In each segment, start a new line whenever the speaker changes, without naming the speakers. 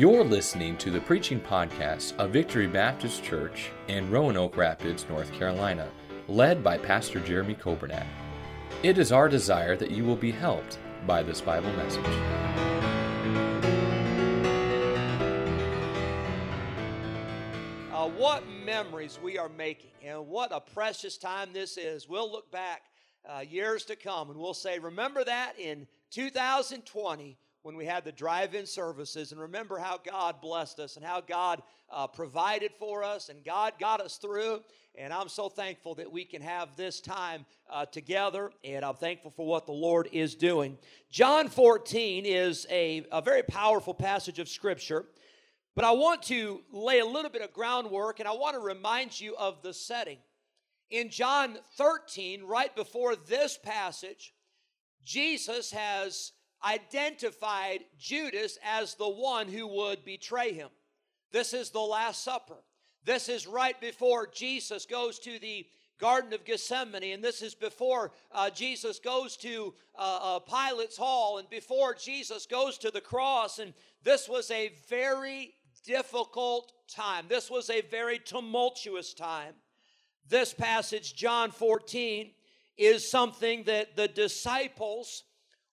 You're listening to the preaching podcast of Victory Baptist Church in Roanoke Rapids, North Carolina, led by Pastor Jeremy Coburnack. It is our desire that you will be helped by this Bible message.
Uh, what memories we are making, and what a precious time this is. We'll look back uh, years to come and we'll say, Remember that in 2020 when we had the drive in services, and remember how God blessed us and how God uh, provided for us and God got us through. And I'm so thankful that we can have this time uh, together, and I'm thankful for what the Lord is doing. John 14 is a, a very powerful passage of Scripture, but I want to lay a little bit of groundwork, and I want to remind you of the setting. In John 13, right before this passage, Jesus has identified Judas as the one who would betray him. This is the Last Supper. This is right before Jesus goes to the Garden of Gethsemane, and this is before uh, Jesus goes to uh, uh, Pilate's hall, and before Jesus goes to the cross. And this was a very difficult time. This was a very tumultuous time. This passage, John 14, is something that the disciples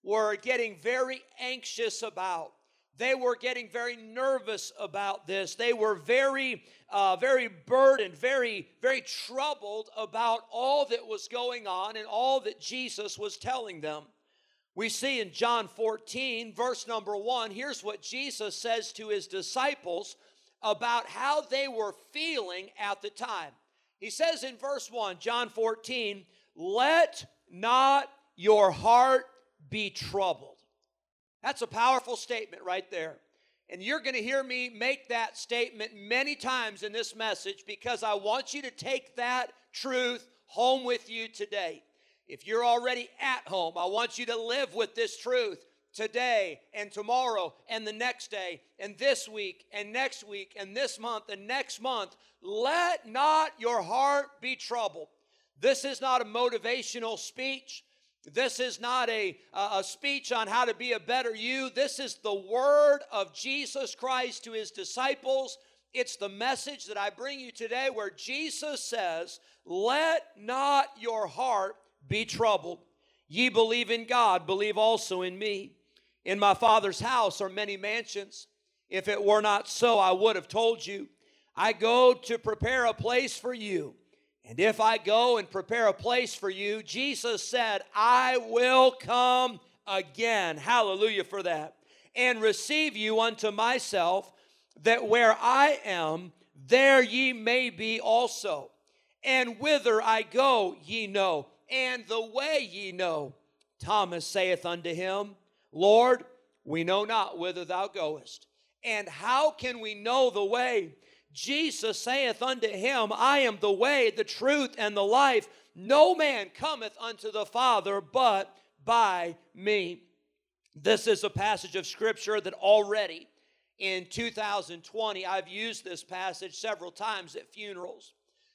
were getting very anxious about. They were getting very nervous about this. They were very, uh, very burdened, very, very troubled about all that was going on and all that Jesus was telling them. We see in John 14, verse number one, here's what Jesus says to his disciples about how they were feeling at the time. He says in verse 1, John 14, let not your heart be troubled. That's a powerful statement right there. And you're going to hear me make that statement many times in this message because I want you to take that truth home with you today. If you're already at home, I want you to live with this truth today and tomorrow and the next day and this week and next week and this month and next month. Let not your heart be troubled. This is not a motivational speech. This is not a, a speech on how to be a better you. This is the word of Jesus Christ to his disciples. It's the message that I bring you today where Jesus says, Let not your heart be troubled. Ye believe in God, believe also in me. In my Father's house are many mansions. If it were not so, I would have told you. I go to prepare a place for you. And if I go and prepare a place for you, Jesus said, I will come again. Hallelujah for that. And receive you unto myself, that where I am, there ye may be also. And whither I go, ye know, and the way ye know. Thomas saith unto him, Lord, we know not whither thou goest. And how can we know the way? Jesus saith unto him, I am the way, the truth, and the life. No man cometh unto the Father but by me. This is a passage of Scripture that already in 2020, I've used this passage several times at funerals.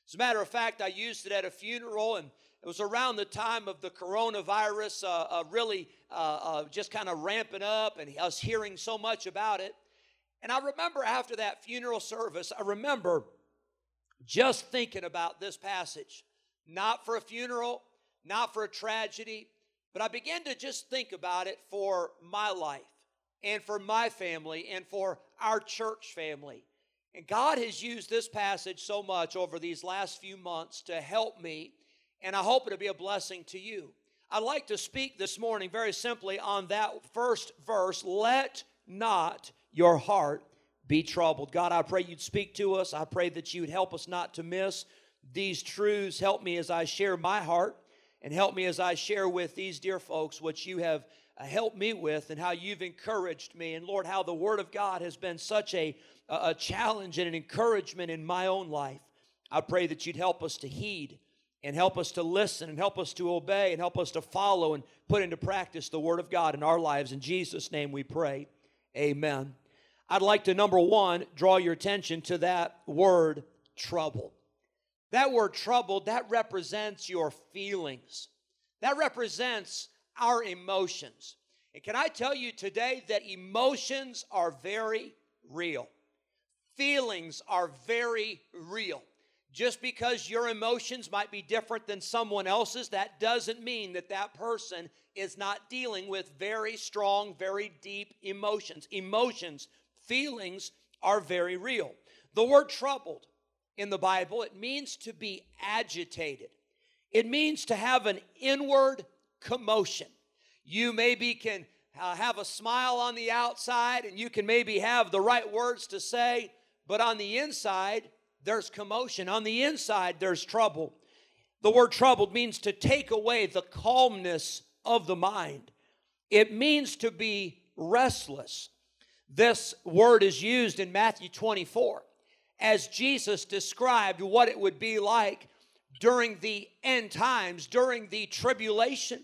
As a matter of fact, I used it at a funeral, and it was around the time of the coronavirus uh, uh, really uh, uh just kind of ramping up and us hearing so much about it. And I remember after that funeral service, I remember just thinking about this passage. Not for a funeral, not for a tragedy, but I began to just think about it for my life and for my family and for our church family. And God has used this passage so much over these last few months to help me, and I hope it'll be a blessing to you. I'd like to speak this morning very simply on that first verse let not your heart be troubled. God, I pray you'd speak to us. I pray that you'd help us not to miss these truths. Help me as I share my heart and help me as I share with these dear folks what you have uh, helped me with and how you've encouraged me. And Lord, how the Word of God has been such a, a challenge and an encouragement in my own life. I pray that you'd help us to heed and help us to listen and help us to obey and help us to follow and put into practice the Word of God in our lives. In Jesus' name we pray. Amen. I'd like to, number one, draw your attention to that word trouble. That word troubled, that represents your feelings. That represents our emotions. And can I tell you today that emotions are very, real. Feelings are very real. Just because your emotions might be different than someone else's, that doesn't mean that that person is not dealing with very strong, very deep emotions. Emotions, feelings are very real. The word troubled in the Bible, it means to be agitated. It means to have an inward commotion. You maybe can uh, have a smile on the outside and you can maybe have the right words to say, but on the inside, there's commotion. On the inside, there's trouble. The word troubled means to take away the calmness of the mind, it means to be restless. This word is used in Matthew 24 as Jesus described what it would be like during the end times, during the tribulation.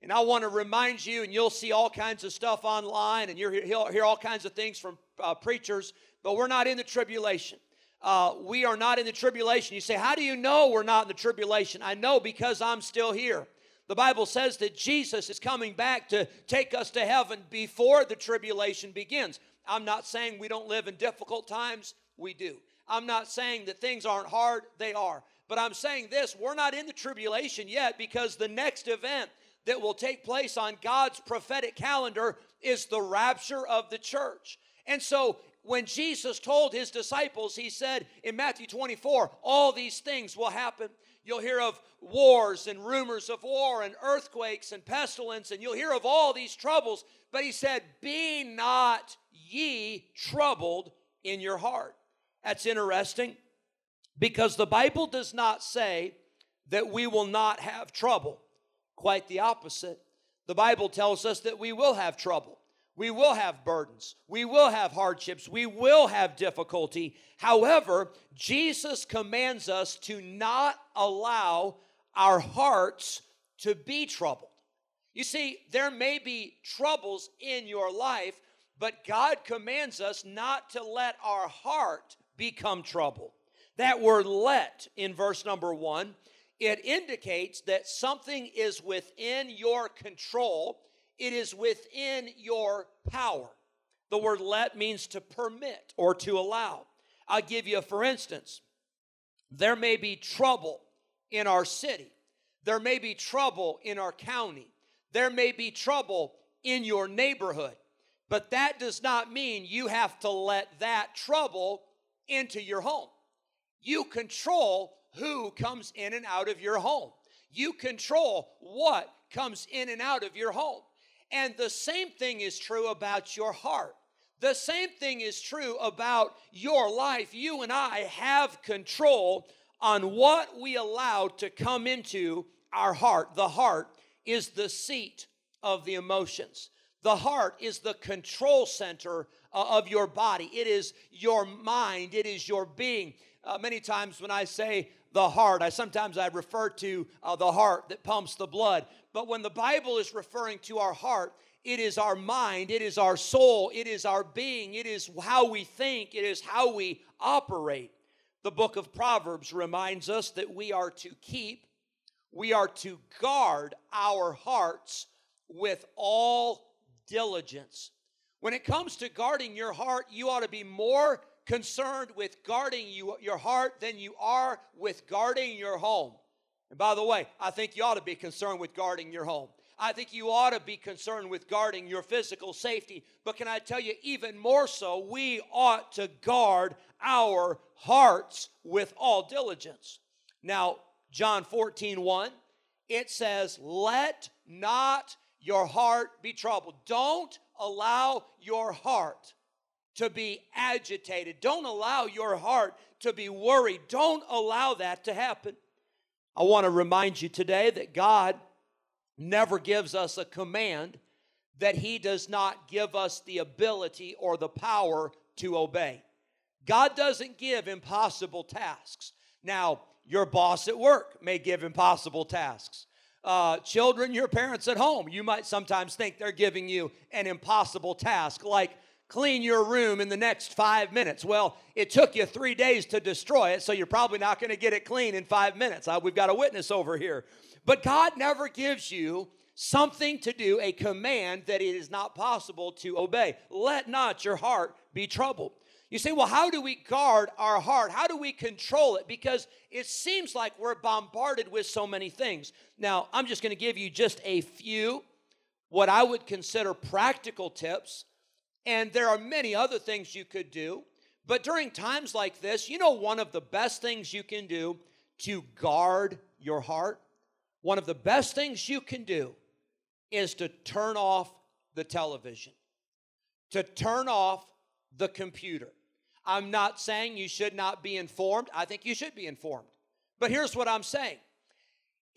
And I want to remind you, and you'll see all kinds of stuff online, and you'll hear all kinds of things from uh, preachers, but we're not in the tribulation uh, we are not in the tribulation. You say, How do you know we're not in the tribulation? I know because I'm still here. The Bible says that Jesus is coming back to take us to heaven before the tribulation begins. I'm not saying we don't live in difficult times, we do. I'm not saying that things aren't hard, they are. But I'm saying this we're not in the tribulation yet because the next event that will take place on God's prophetic calendar is the rapture of the church. And so when Jesus told his disciples, he said in Matthew 24, all these things will happen. You'll hear of wars and rumors of war and earthquakes and pestilence, and you'll hear of all these troubles. But he said, Be not ye troubled in your heart. That's interesting because the Bible does not say that we will not have trouble. Quite the opposite. The Bible tells us that we will have trouble. We will have burdens. We will have hardships. We will have difficulty. However, Jesus commands us to not allow our hearts to be troubled. You see, there may be troubles in your life, but God commands us not to let our heart become troubled. That word let in verse number one, it indicates that something is within your control it is within your power. The word let means to permit or to allow. I'll give you, for instance, there may be trouble in our city, there may be trouble in our county, there may be trouble in your neighborhood, but that does not mean you have to let that trouble into your home. You control who comes in and out of your home. You control what comes in and out of your home. And the same thing is true about your heart. The same thing is true about your life. You and I have control on what we allow to come into our heart. The heart is the seat of the emotions. The heart is the control center uh, of your body. It is your mind. It is your being. Uh, many times when I say the heart, I sometimes I refer to uh, the heart that pumps the blood. But when the Bible is referring to our heart, it is our mind, it is our soul, it is our being, it is how we think, it is how we operate. The book of Proverbs reminds us that we are to keep, we are to guard our hearts with all diligence. When it comes to guarding your heart, you ought to be more concerned with guarding you, your heart than you are with guarding your home. And by the way, I think you ought to be concerned with guarding your home. I think you ought to be concerned with guarding your physical safety. But can I tell you, even more so, we ought to guard our hearts with all diligence. Now, John 14, 1, it says, Let not your heart be troubled. Don't allow your heart to be agitated. Don't allow your heart to be worried. Don't allow that to happen. I want to remind you today that God never gives us a command that He does not give us the ability or the power to obey. God doesn't give impossible tasks. Now, your boss at work may give impossible tasks. Uh, children, your parents at home, you might sometimes think they're giving you an impossible task, like clean your room in the next five minutes. Well, it took you three days to destroy it, so you're probably not going to get it clean in five minutes. We've got a witness over here. But God never gives you something to do, a command that it is not possible to obey. Let not your heart be troubled. You say, well, how do we guard our heart? How do we control it? Because it seems like we're bombarded with so many things. Now, I'm just going to give you just a few, what I would consider practical tips. And there are many other things you could do. But during times like this, you know, one of the best things you can do to guard your heart, one of the best things you can do is to turn off the television, to turn off the computer. I'm not saying you should not be informed. I think you should be informed. But here's what I'm saying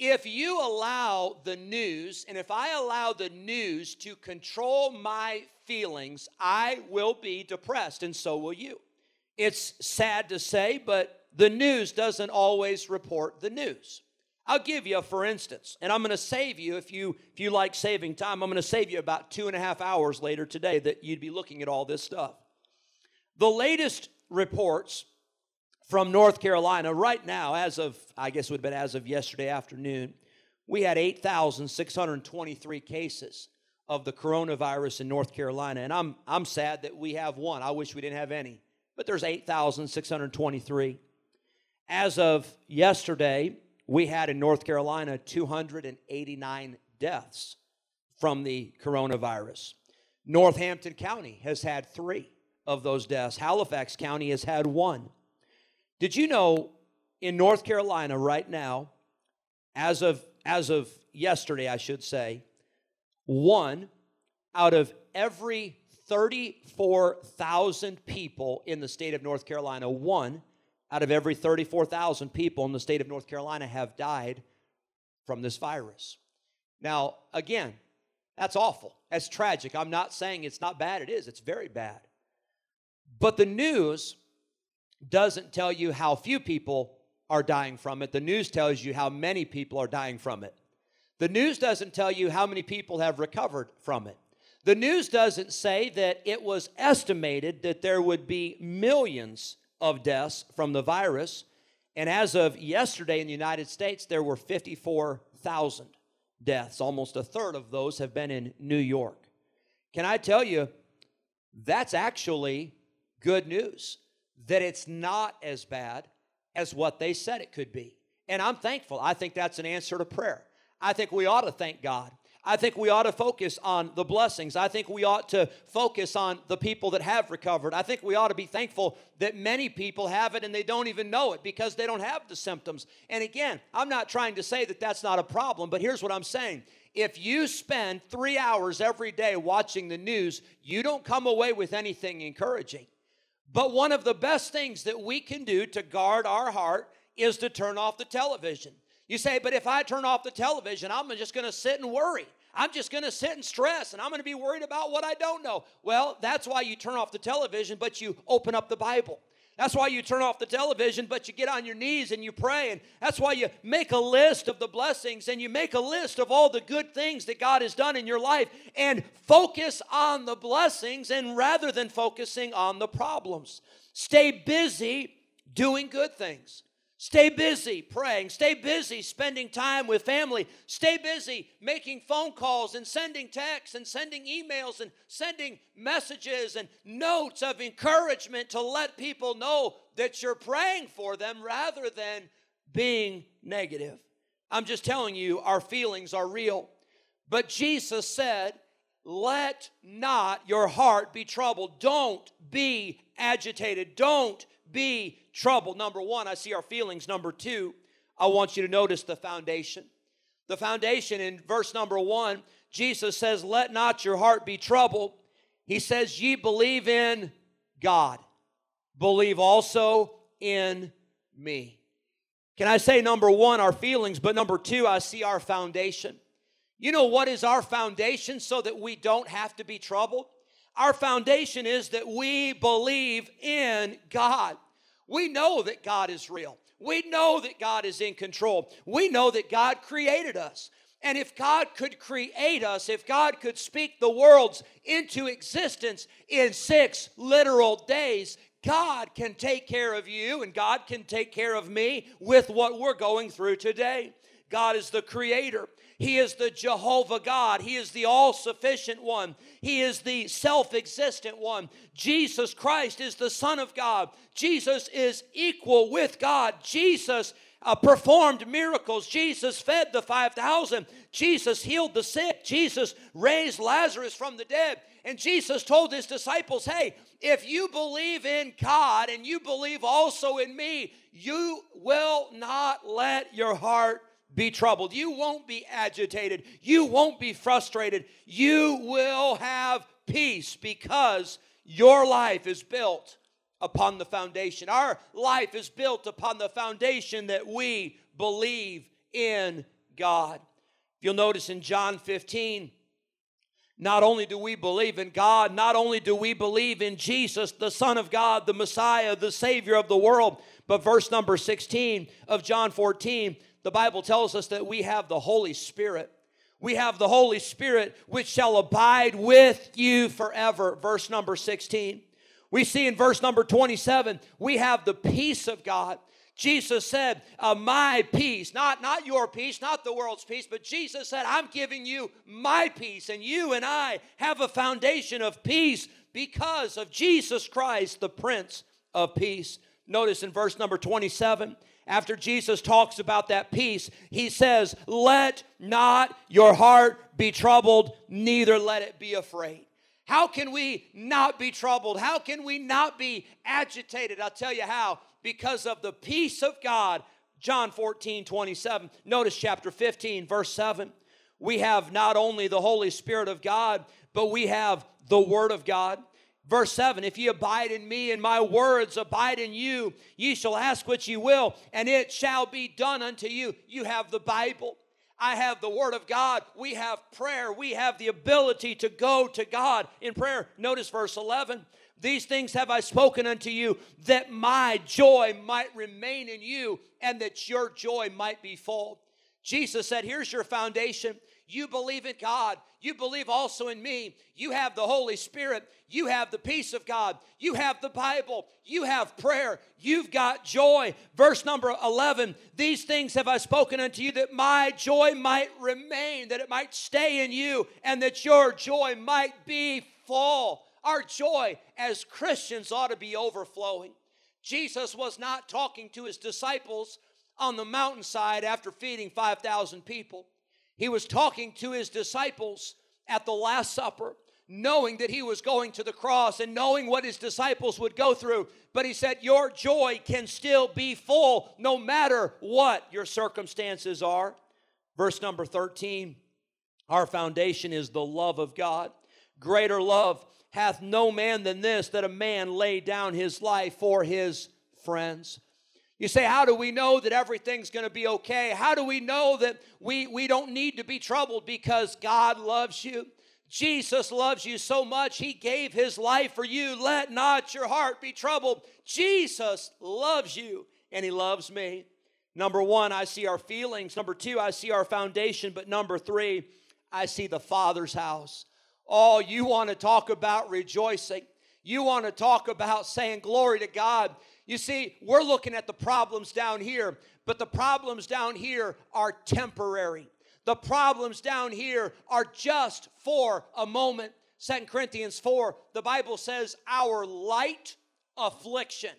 if you allow the news, and if I allow the news to control my feelings, I will be depressed, and so will you. It's sad to say, but the news doesn't always report the news. I'll give you, for instance, and I'm going to save you if you if you like saving time. I'm going to save you about two and a half hours later today that you'd be looking at all this stuff. The latest reports from North Carolina, right now, as of, I guess it would have been as of yesterday afternoon, we had 8,623 cases of the coronavirus in North Carolina. And I'm, I'm sad that we have one. I wish we didn't have any. But there's 8,623. As of yesterday, we had in North Carolina 289 deaths from the coronavirus. Northampton County has had three of those deaths. Halifax County has had one. Did you know in North Carolina right now, as of as of yesterday, I should say, one out of every 34,000 people in the state of North Carolina, one out of every 34,000 people in the state of North Carolina have died from this virus. Now, again, that's awful. That's tragic. I'm not saying it's not bad, it is. It's very bad. But the news doesn't tell you how few people are dying from it. The news tells you how many people are dying from it. The news doesn't tell you how many people have recovered from it. The news doesn't say that it was estimated that there would be millions of deaths from the virus. And as of yesterday in the United States, there were 54,000 deaths. Almost a third of those have been in New York. Can I tell you, that's actually good news that it's not as bad as what they said it could be. And I'm thankful. I think that's an answer to prayer. I think we ought to thank God. I think we ought to focus on the blessings. I think we ought to focus on the people that have recovered. I think we ought to be thankful that many people have it and they don't even know it because they don't have the symptoms. And again, I'm not trying to say that that's not a problem, but here's what I'm saying. If you spend three hours every day watching the news, you don't come away with anything encouraging. But one of the best things that we can do to guard our heart is to turn off the television. You say, but if I turn off the television, I'm just going to sit and worry. I'm just going to sit and stress and I'm going to be worried about what I don't know. Well, that's why you turn off the television, but you open up the Bible. That's why you turn off the television, but you get on your knees and you pray. And that's why you make a list of the blessings and you make a list of all the good things that God has done in your life and focus on the blessings and rather than focusing on the problems. Stay busy doing good things. Stay busy praying. Stay busy spending time with family. Stay busy making phone calls and sending texts and sending emails and sending messages and notes of encouragement to let people know that you're praying for them rather than being negative. I'm just telling you, our feelings are real. But Jesus said, Let not your heart be troubled. Don't be agitated. Don't be troubled. Number one, I see our feelings. Number two, I want you to notice the foundation. The foundation in verse number one, Jesus says, Let not your heart be troubled. He says, Ye believe in God, believe also in me. Can I say number one, our feelings, but number two, I see our foundation. You know what is our foundation so that we don't have to be troubled? Our foundation is that we believe in God. We know that God is real. We know that God is in control. We know that God created us. And if God could create us, if God could speak the worlds into existence in six literal days, God can take care of you and God can take care of me with what we're going through today. God is the creator. He is the Jehovah God. He is the all sufficient one. He is the self existent one. Jesus Christ is the Son of God. Jesus is equal with God. Jesus uh, performed miracles. Jesus fed the 5,000. Jesus healed the sick. Jesus raised Lazarus from the dead. And Jesus told his disciples, hey, if you believe in God and you believe also in me, you will not let your heart be troubled. You won't be agitated. You won't be frustrated. You will have peace because your life is built upon the foundation. Our life is built upon the foundation that we believe in God. If you'll notice in John 15, not only do we believe in God, not only do we believe in Jesus, the Son of God, the Messiah, the Savior of the world, but verse number 16 of John 14, the Bible tells us that we have the Holy Spirit. We have the Holy Spirit which shall abide with you forever. Verse number 16. We see in verse number 27, we have the peace of God. Jesus said, uh, My peace, not, not your peace, not the world's peace, but Jesus said, I'm giving you my peace. And you and I have a foundation of peace because of Jesus Christ, the Prince of Peace. Notice in verse number 27, after Jesus talks about that peace, he says, Let not your heart be troubled, neither let it be afraid. How can we not be troubled? How can we not be agitated? I'll tell you how. Because of the peace of God. John 14, 27. Notice chapter 15, verse 7. We have not only the Holy Spirit of God, but we have the Word of God. Verse 7 If ye abide in me and my words abide in you, ye shall ask what ye will, and it shall be done unto you. You have the Bible. I have the Word of God. We have prayer. We have the ability to go to God in prayer. Notice verse 11. These things have I spoken unto you, that my joy might remain in you, and that your joy might be full. Jesus said, Here's your foundation. You believe in God. You believe also in me. You have the Holy Spirit. You have the peace of God. You have the Bible. You have prayer. You've got joy. Verse number 11 These things have I spoken unto you that my joy might remain, that it might stay in you, and that your joy might be full. Our joy as Christians ought to be overflowing. Jesus was not talking to his disciples on the mountainside after feeding 5,000 people. He was talking to his disciples at the Last Supper, knowing that he was going to the cross and knowing what his disciples would go through. But he said, Your joy can still be full no matter what your circumstances are. Verse number 13 Our foundation is the love of God. Greater love hath no man than this, that a man lay down his life for his friends. You say, How do we know that everything's going to be okay? How do we know that we, we don't need to be troubled because God loves you? Jesus loves you so much, He gave His life for you. Let not your heart be troubled. Jesus loves you and He loves me. Number one, I see our feelings. Number two, I see our foundation. But number three, I see the Father's house. Oh, you want to talk about rejoicing. You want to talk about saying glory to God. You see, we're looking at the problems down here, but the problems down here are temporary. The problems down here are just for a moment. Second Corinthians 4, the Bible says, Our light affliction.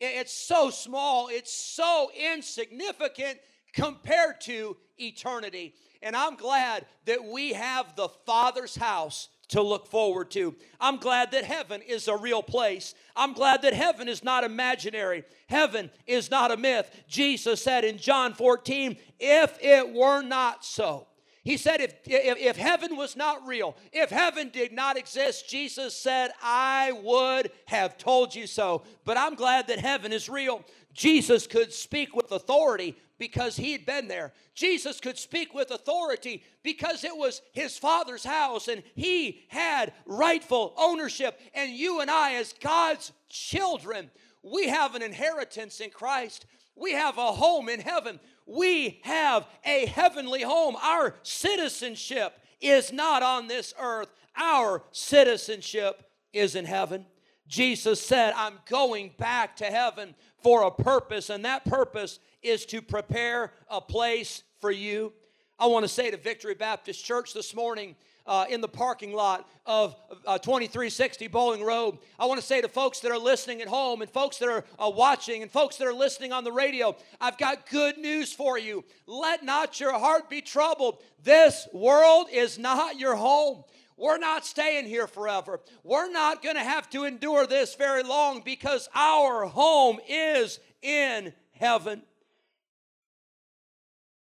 It's so small, it's so insignificant compared to eternity. And I'm glad that we have the Father's house to look forward to. I'm glad that heaven is a real place. I'm glad that heaven is not imaginary. Heaven is not a myth. Jesus said in John 14, if it were not so, he said, if, if, if, heaven was not real, if heaven did not exist, Jesus said, I would have told you so. But I'm glad that heaven is real. Jesus could speak with authority because he'd been there. Jesus could speak with authority because it was his father's house and he had rightful ownership. And you and I, as God's children, we have an inheritance in Christ. We have a home in heaven. We have a heavenly home. Our citizenship is not on this earth, our citizenship is in heaven. Jesus said, I'm going back to heaven for a purpose, and that purpose is to prepare a place for you. I want to say to Victory Baptist Church this morning, uh, in the parking lot of uh, 2360 Bowling Road. I want to say to folks that are listening at home and folks that are uh, watching and folks that are listening on the radio, I've got good news for you. Let not your heart be troubled. This world is not your home. We're not staying here forever. We're not going to have to endure this very long because our home is in heaven.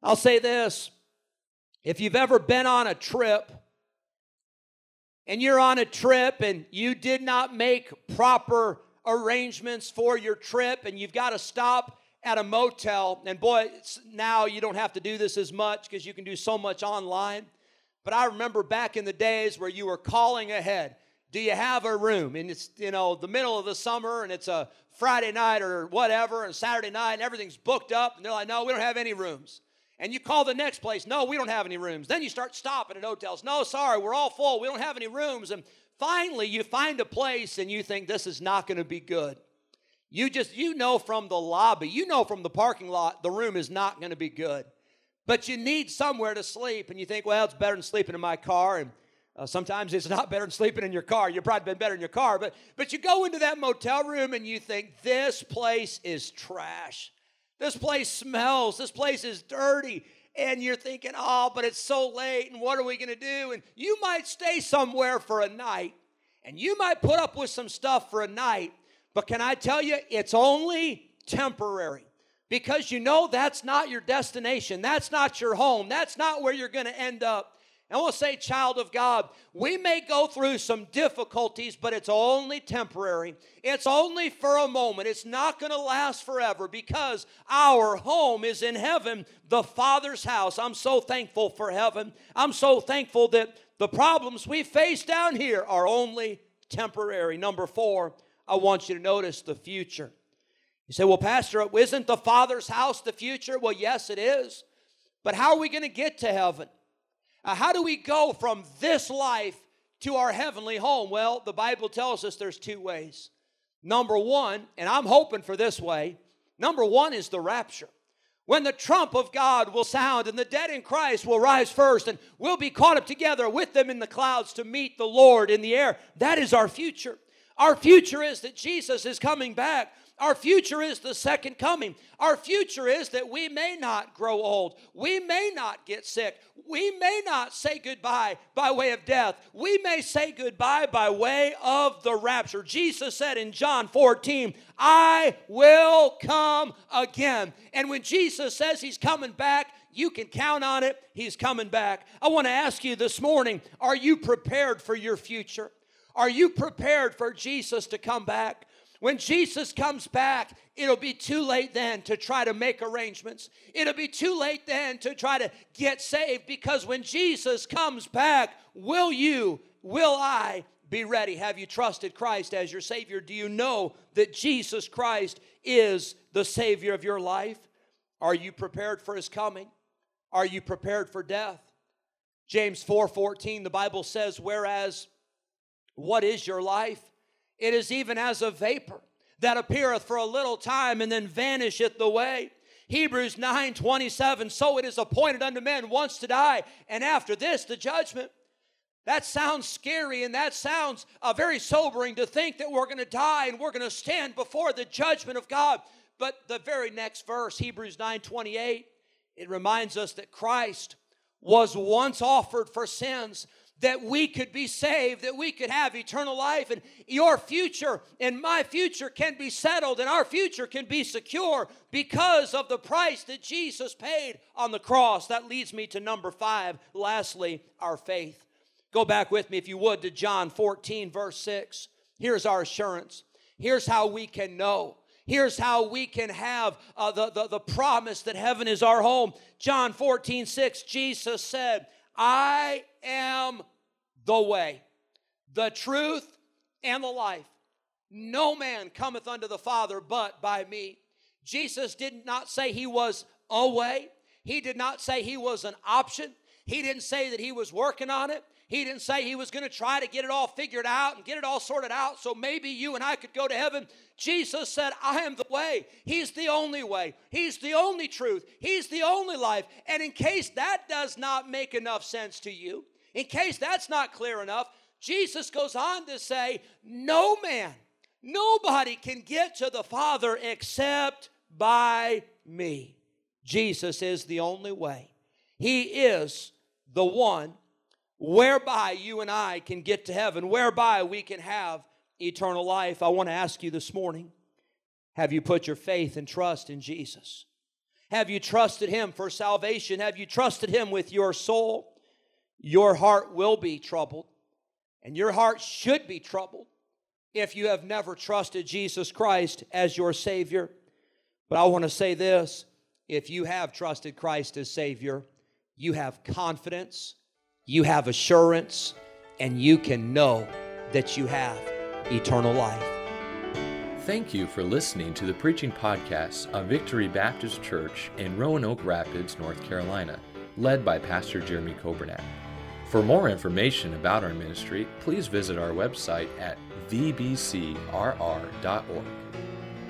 I'll say this if you've ever been on a trip and you're on a trip and you did not make proper arrangements for your trip and you've got to stop at a motel and boy now you don't have to do this as much because you can do so much online but i remember back in the days where you were calling ahead do you have a room and it's you know the middle of the summer and it's a friday night or whatever and saturday night and everything's booked up and they're like no we don't have any rooms and you call the next place, no, we don't have any rooms. Then you start stopping at hotels. No, sorry, we're all full. We don't have any rooms. And finally, you find a place and you think this is not going to be good. You just, you know from the lobby, you know from the parking lot, the room is not going to be good. But you need somewhere to sleep, and you think, well, it's better than sleeping in my car. And uh, sometimes it's not better than sleeping in your car. You've probably been better in your car, but but you go into that motel room and you think this place is trash. This place smells. This place is dirty. And you're thinking, oh, but it's so late, and what are we going to do? And you might stay somewhere for a night, and you might put up with some stuff for a night, but can I tell you, it's only temporary because you know that's not your destination. That's not your home. That's not where you're going to end up. I want to say, child of God, we may go through some difficulties, but it's only temporary. It's only for a moment. It's not going to last forever because our home is in heaven, the Father's house. I'm so thankful for heaven. I'm so thankful that the problems we face down here are only temporary. Number four, I want you to notice the future. You say, well, Pastor, isn't the Father's house the future? Well, yes, it is. But how are we going to get to heaven? Uh, how do we go from this life to our heavenly home? Well, the Bible tells us there's two ways. Number one, and I'm hoping for this way, number one is the rapture. When the trump of God will sound and the dead in Christ will rise first and we'll be caught up together with them in the clouds to meet the Lord in the air. That is our future. Our future is that Jesus is coming back. Our future is the second coming. Our future is that we may not grow old. We may not get sick. We may not say goodbye by way of death. We may say goodbye by way of the rapture. Jesus said in John 14, I will come again. And when Jesus says he's coming back, you can count on it. He's coming back. I want to ask you this morning are you prepared for your future? Are you prepared for Jesus to come back? When Jesus comes back, it'll be too late then to try to make arrangements. It'll be too late then to try to get saved because when Jesus comes back, will you, will I be ready? Have you trusted Christ as your Savior? Do you know that Jesus Christ is the Savior of your life? Are you prepared for His coming? Are you prepared for death? James 4:14 the Bible says whereas what is your life it is even as a vapor that appeareth for a little time and then vanisheth away. Hebrews 9 27, so it is appointed unto men once to die, and after this, the judgment. That sounds scary and that sounds uh, very sobering to think that we're going to die and we're going to stand before the judgment of God. But the very next verse, Hebrews 9 28, it reminds us that Christ was once offered for sins that we could be saved, that we could have eternal life, and your future and my future can be settled, and our future can be secure because of the price that Jesus paid on the cross. That leads me to number five. Lastly, our faith. Go back with me, if you would, to John 14, verse 6. Here's our assurance. Here's how we can know. Here's how we can have uh, the, the, the promise that heaven is our home. John 14, 6, Jesus said, I am the way, the truth, and the life. No man cometh unto the Father but by me. Jesus did not say he was a way, he did not say he was an option. He didn't say that he was working on it. He didn't say he was going to try to get it all figured out and get it all sorted out so maybe you and I could go to heaven. Jesus said, I am the way. He's the only way. He's the only truth. He's the only life. And in case that does not make enough sense to you, in case that's not clear enough, Jesus goes on to say, No man, nobody can get to the Father except by me. Jesus is the only way. He is the one whereby you and I can get to heaven, whereby we can have eternal life. I want to ask you this morning have you put your faith and trust in Jesus? Have you trusted Him for salvation? Have you trusted Him with your soul? Your heart will be troubled, and your heart should be troubled if you have never trusted Jesus Christ as your Savior. But I want to say this if you have trusted Christ as Savior, you have confidence you have assurance, and you can know that you have eternal life.
Thank you for listening to the preaching podcast of Victory Baptist Church in Roanoke Rapids, North Carolina, led by Pastor Jeremy Coburnack. For more information about our ministry, please visit our website at vbcrr.org.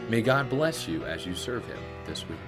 May God bless you as you serve Him this week.